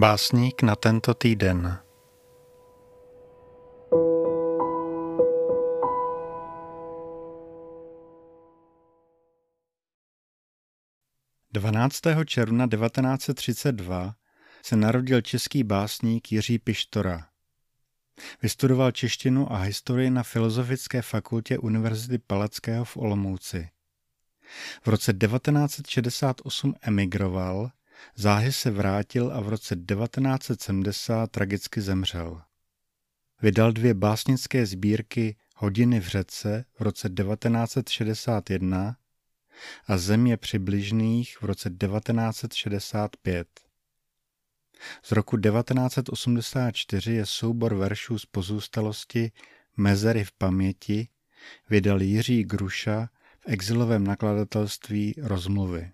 Básník na tento týden. Dvanáctého června 1932 se narodil český básník Jiří Pištora. Vystudoval češtinu a historii na Filozofické fakultě Univerzity Palackého v Olomouci. V roce 1968 emigroval Záhy se vrátil a v roce 1970 tragicky zemřel. Vydal dvě básnické sbírky Hodiny v řece v roce 1961 a Země přibližných v roce 1965. Z roku 1984 je soubor veršů z pozůstalosti Mezery v paměti vydal Jiří Gruša v exilovém nakladatelství Rozmluvy.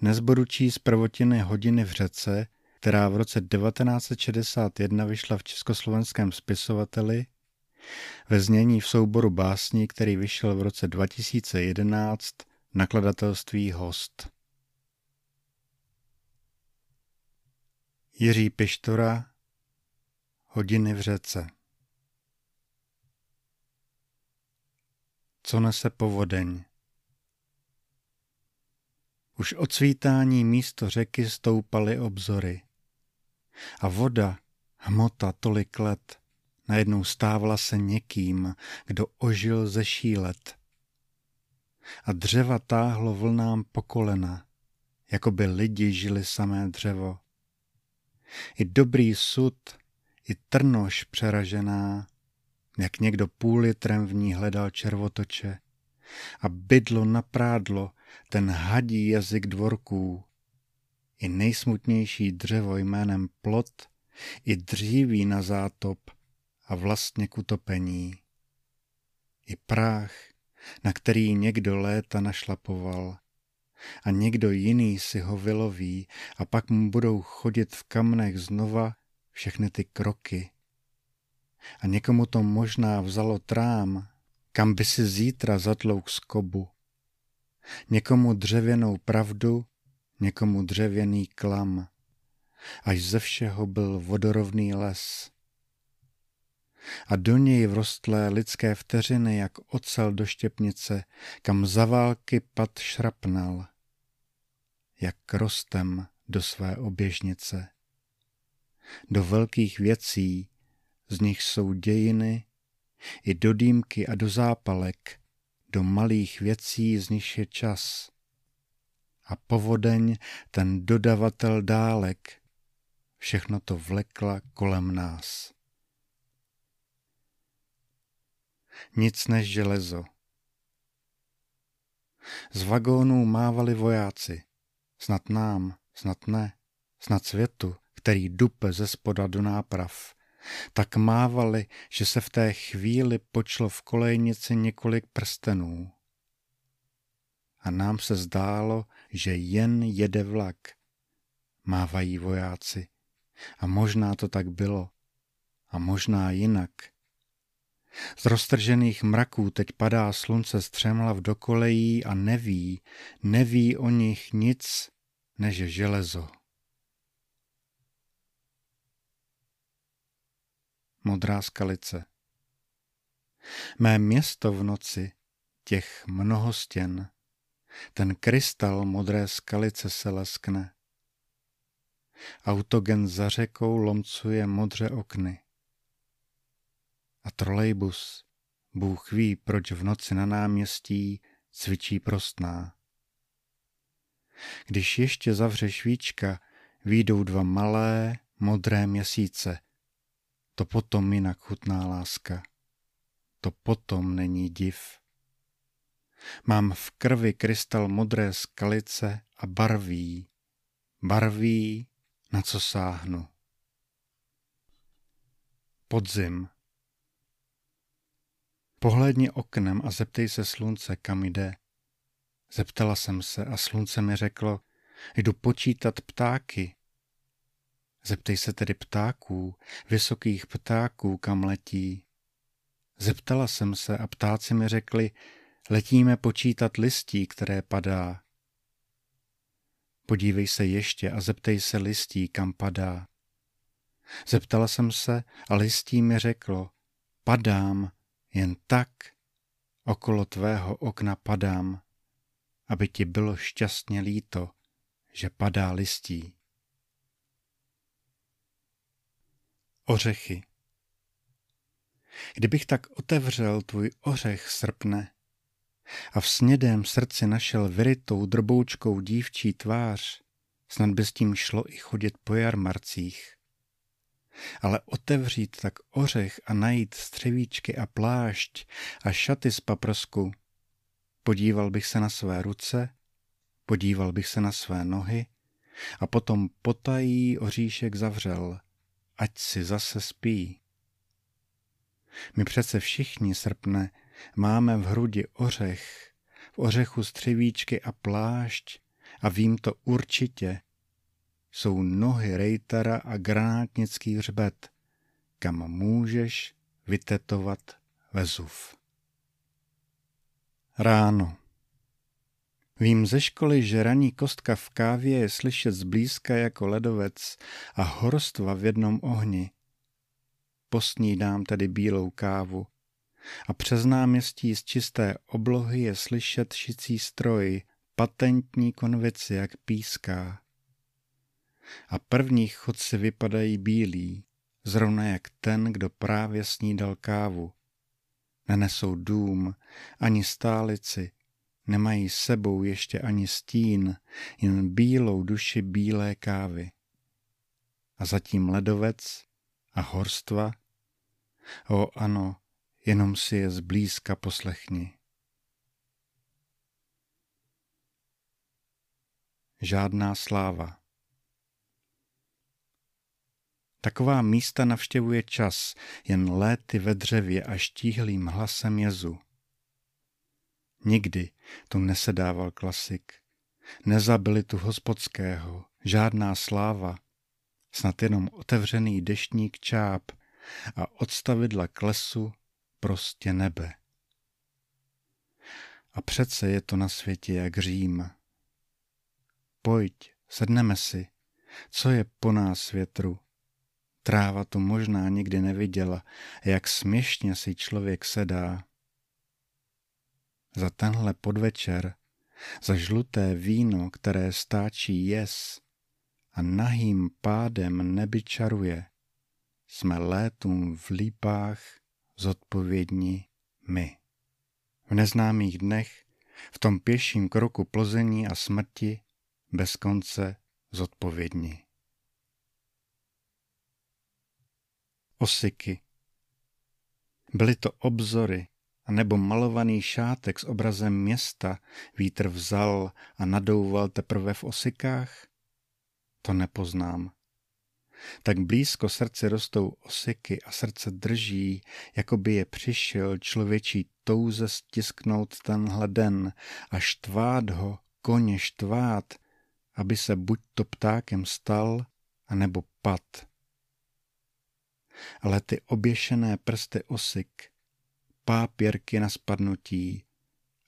Dnes budu číst prvotiny Hodiny v řece, která v roce 1961 vyšla v československém spisovateli, ve znění v souboru básní, který vyšel v roce 2011 nakladatelství Host. Jiří Pištora Hodiny v řece Co nese povodeň? Už od svítání místo řeky stoupaly obzory. A voda, hmota tolik let, najednou stávala se někým, kdo ožil ze šílet. A dřeva táhlo vlnám po kolena, jako by lidi žili samé dřevo. I dobrý sud, i trnož přeražená, jak někdo půl litrem v ní hledal červotoče. A bydlo naprádlo ten hadí jazyk dvorků, i nejsmutnější dřevo jménem plot, i dříví na zátop a vlastně k utopení. I práh, na který někdo léta našlapoval, a někdo jiný si ho vyloví a pak mu budou chodit v kamnech znova všechny ty kroky. A někomu to možná vzalo trám, kam by si zítra zatlouk skobu někomu dřevěnou pravdu, někomu dřevěný klam, až ze všeho byl vodorovný les. A do něj vrostlé lidské vteřiny, jak ocel do štěpnice, kam za války pad šrapnal, jak rostem do své oběžnice. Do velkých věcí, z nich jsou dějiny, i do dýmky a do zápalek, do malých věcí, z nich je čas. A povodeň ten dodavatel dálek, všechno to vlekla kolem nás. Nic než železo. Z vagónů mávali vojáci, snad nám, snad ne, snad světu, který dupe ze spoda do náprav tak mávali, že se v té chvíli počlo v kolejnici několik prstenů. A nám se zdálo, že jen jede vlak. Mávají vojáci. A možná to tak bylo. A možná jinak. Z roztržených mraků teď padá slunce střemhlav do kolejí a neví, neví o nich nic než železo. Modrá skalice. Mé město v noci, těch mnoho stěn, ten krystal modré skalice se leskne. Autogen za řekou lomcuje modře okny. A trolejbus, Bůh ví, proč v noci na náměstí cvičí prostná. Když ještě zavře švíčka, výjdou dva malé, modré měsíce – to potom jinak chutná láska. To potom není div. Mám v krvi krystal modré skalice a barví, barví, na co sáhnu. Podzim. Pohlédni oknem a zeptej se slunce, kam jde. Zeptala jsem se a slunce mi řeklo, jdu počítat ptáky, Zeptej se tedy ptáků, vysokých ptáků, kam letí. Zeptala jsem se a ptáci mi řekli, letíme počítat listí, které padá. Podívej se ještě a zeptej se listí, kam padá. Zeptala jsem se a listí mi řeklo, padám jen tak, okolo tvého okna padám, aby ti bylo šťastně líto, že padá listí. Ořechy Kdybych tak otevřel tvůj ořech srpne a v snědém srdci našel vyrytou drboučkou dívčí tvář, snad by s tím šlo i chodit po jarmarcích. Ale otevřít tak ořech a najít střevíčky a plášť a šaty z paprsku, podíval bych se na své ruce, podíval bych se na své nohy a potom potají oříšek zavřel, ať si zase spí. My přece všichni srpne máme v hrudi ořech, v ořechu střevíčky a plášť a vím to určitě. Jsou nohy rejtara a granátnický hřbet, kam můžeš vytetovat Vezuv. Ráno. Vím ze školy, že raní kostka v kávě je slyšet zblízka jako ledovec a horstva v jednom ohni posnídám tedy bílou kávu. A přes náměstí z čisté oblohy je slyšet šicí stroj, patentní konvici, jak píská. A první chodci vypadají bílí, zrovna jak ten, kdo právě snídal kávu. Nenesou dům, ani stálici, nemají sebou ještě ani stín, jen bílou duši bílé kávy. A zatím ledovec a horstva? O ano, jenom si je zblízka poslechni. Žádná sláva. Taková místa navštěvuje čas, jen léty ve dřevě a štíhlým hlasem jezu. Nikdy tu nesedával klasik. Nezabili tu hospodského, žádná sláva, snad jenom otevřený deštník čáp a odstavidla klesu prostě nebe. A přece je to na světě jak Řím. Pojď, sedneme si, co je po nás větru. Tráva tu možná nikdy neviděla, jak směšně si člověk sedá. Za tenhle podvečer, za žluté víno, které stáčí jes, a nahým pádem neby čaruje, jsme létům v lípách zodpovědní my. V neznámých dnech, v tom pěším kroku plození a smrti, bez konce zodpovědní. Osiky. Byly to obzory, nebo malovaný šátek s obrazem města vítr vzal a nadouval teprve v osikách? To nepoznám. Tak blízko srdce rostou osiky a srdce drží, jako by je přišel člověčí touze stisknout tenhle den a štvát ho, koně štvát, aby se buď to ptákem stal, anebo pad. Ale ty oběšené prsty osik, pápěrky na spadnutí,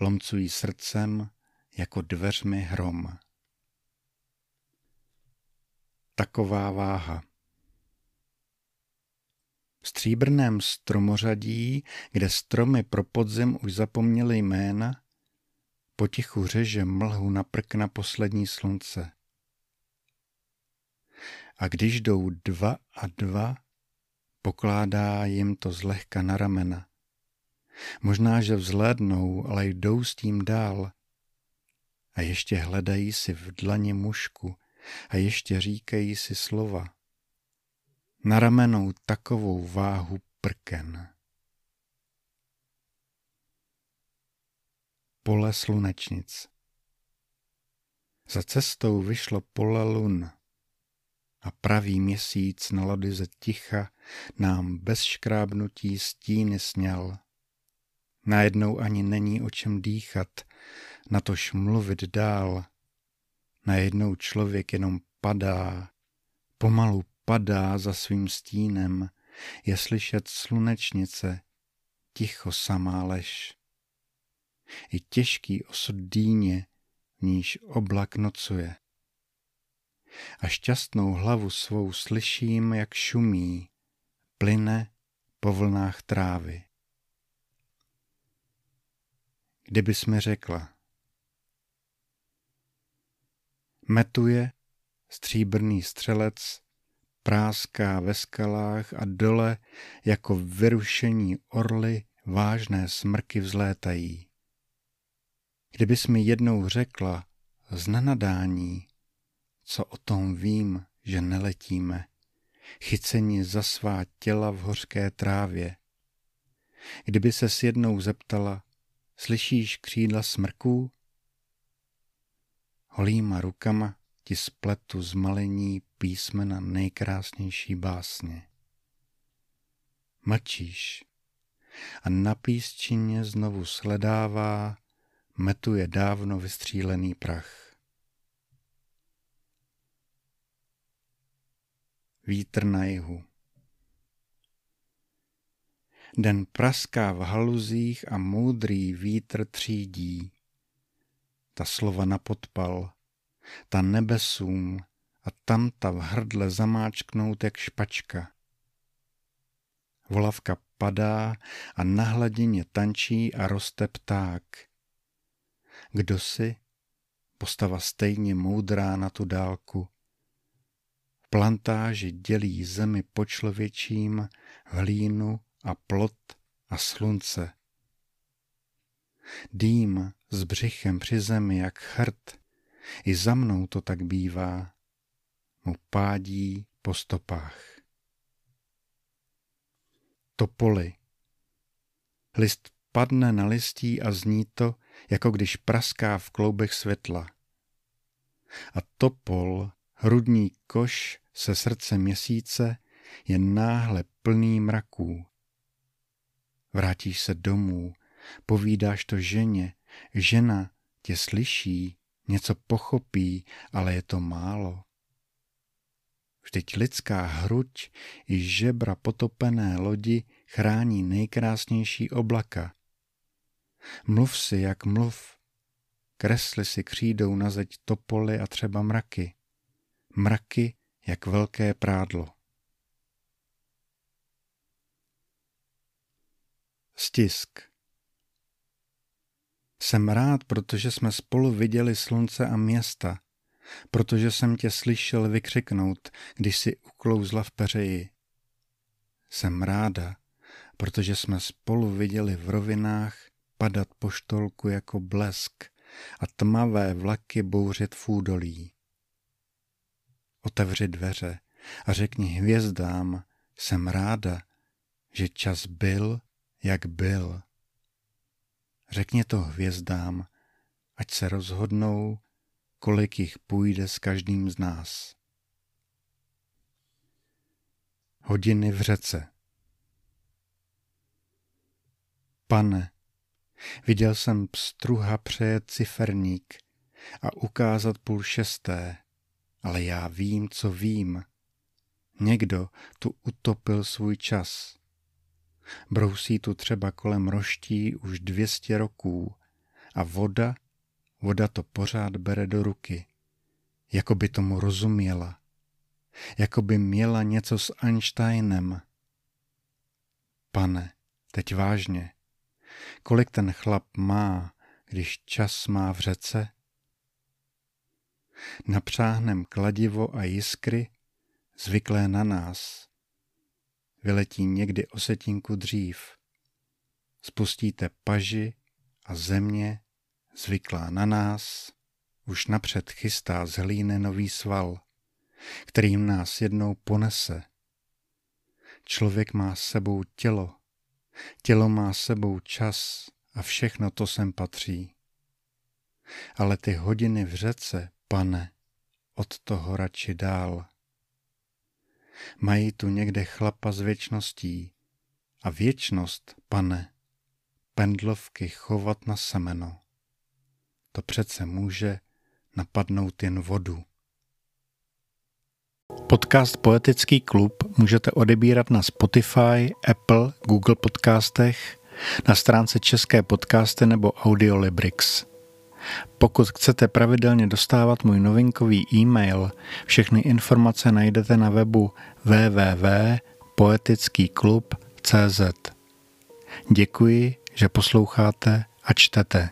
lomcují srdcem jako dveřmi hrom taková váha. V stříbrném stromořadí, kde stromy pro podzim už zapomněly jména, potichu řeže mlhu na prkna poslední slunce. A když jdou dva a dva, pokládá jim to zlehka na ramena. Možná, že vzhlédnou, ale jdou s tím dál. A ještě hledají si v dlani mušku, a ještě říkají si slova. Na ramenou takovou váhu prken. Pole slunečnic. Za cestou vyšlo pole lun a pravý měsíc na lody ze ticha nám bez škrábnutí stíny sněl. Najednou ani není o čem dýchat, natož mluvit dál Najednou člověk jenom padá, pomalu padá za svým stínem, je slyšet slunečnice, ticho samá lež. I těžký osud dýně, níž oblak nocuje. a šťastnou hlavu svou slyším, jak šumí, plyne po vlnách trávy. Kdybys mi řekla, metuje stříbrný střelec, práská ve skalách a dole jako vyrušení orly vážné smrky vzlétají. Kdybys mi jednou řekla z nenadání, co o tom vím, že neletíme, chyceni za svá těla v hořké trávě. Kdyby se s jednou zeptala, slyšíš křídla smrků? Holýma rukama ti spletu z malení písmena nejkrásnější básně. Mlčíš a na písčině znovu sledává, metuje dávno vystřílený prach. Vítr na jihu. Den praská v haluzích a moudrý vítr třídí. Ta slova na podpal, ta nebesům a tamta v hrdle zamáčknout jak špačka. Volavka padá a na hladině tančí a roste pták. Kdo si? Postava stejně moudrá na tu dálku. Plantáži dělí zemi po člověčím, hlínu a plot a slunce. Dým s břichem při zemi jak chrt, i za mnou to tak bývá, mu pádí po stopách. Topoly. List padne na listí a zní to, jako když praská v kloubech světla. A topol, hrudní koš se srdce měsíce, je náhle plný mraků. Vrátíš se domů, povídáš to ženě, žena tě slyší, něco pochopí, ale je to málo. Vždyť lidská hruď i žebra potopené lodi chrání nejkrásnější oblaka. Mluv si, jak mluv. Kresli si křídou na zeď topoly a třeba mraky. Mraky, jak velké prádlo. Stisk Jsem rád, protože jsme spolu viděli slunce a města, protože jsem tě slyšel vykřiknout, když si uklouzla v peřeji. Jsem ráda, protože jsme spolu viděli v rovinách padat poštolku jako blesk a tmavé vlaky bouřit v údolí. Otevři dveře a řekni hvězdám, jsem ráda, že čas byl, jak byl. Řekni to hvězdám, ať se rozhodnou, kolik jich půjde s každým z nás. Hodiny v řece Pane, viděl jsem pstruha přejet ciferník a ukázat půl šesté, ale já vím, co vím. Někdo tu utopil svůj čas. Brousí tu třeba kolem roští už dvěstě roků a voda Voda to pořád bere do ruky, jako by tomu rozuměla, jako by měla něco s Einsteinem. Pane, teď vážně, kolik ten chlap má, když čas má v řece? Napřáhnem kladivo a jiskry, zvyklé na nás. Vyletí někdy o setinku dřív. Spustíte paži a země zvyklá na nás, už napřed chystá z hlíny nový sval, kterým nás jednou ponese. Člověk má sebou tělo, tělo má sebou čas a všechno to sem patří. Ale ty hodiny v řece, pane, od toho radši dál. Mají tu někde chlapa s věčností a věčnost, pane, pendlovky chovat na semeno to přece může napadnout jen vodu. Podcast Poetický klub můžete odebírat na Spotify, Apple, Google podcastech, na stránce České podcasty nebo Audiolibrix. Pokud chcete pravidelně dostávat můj novinkový e-mail, všechny informace najdete na webu www.poetickýklub.cz. Děkuji, že posloucháte a čtete.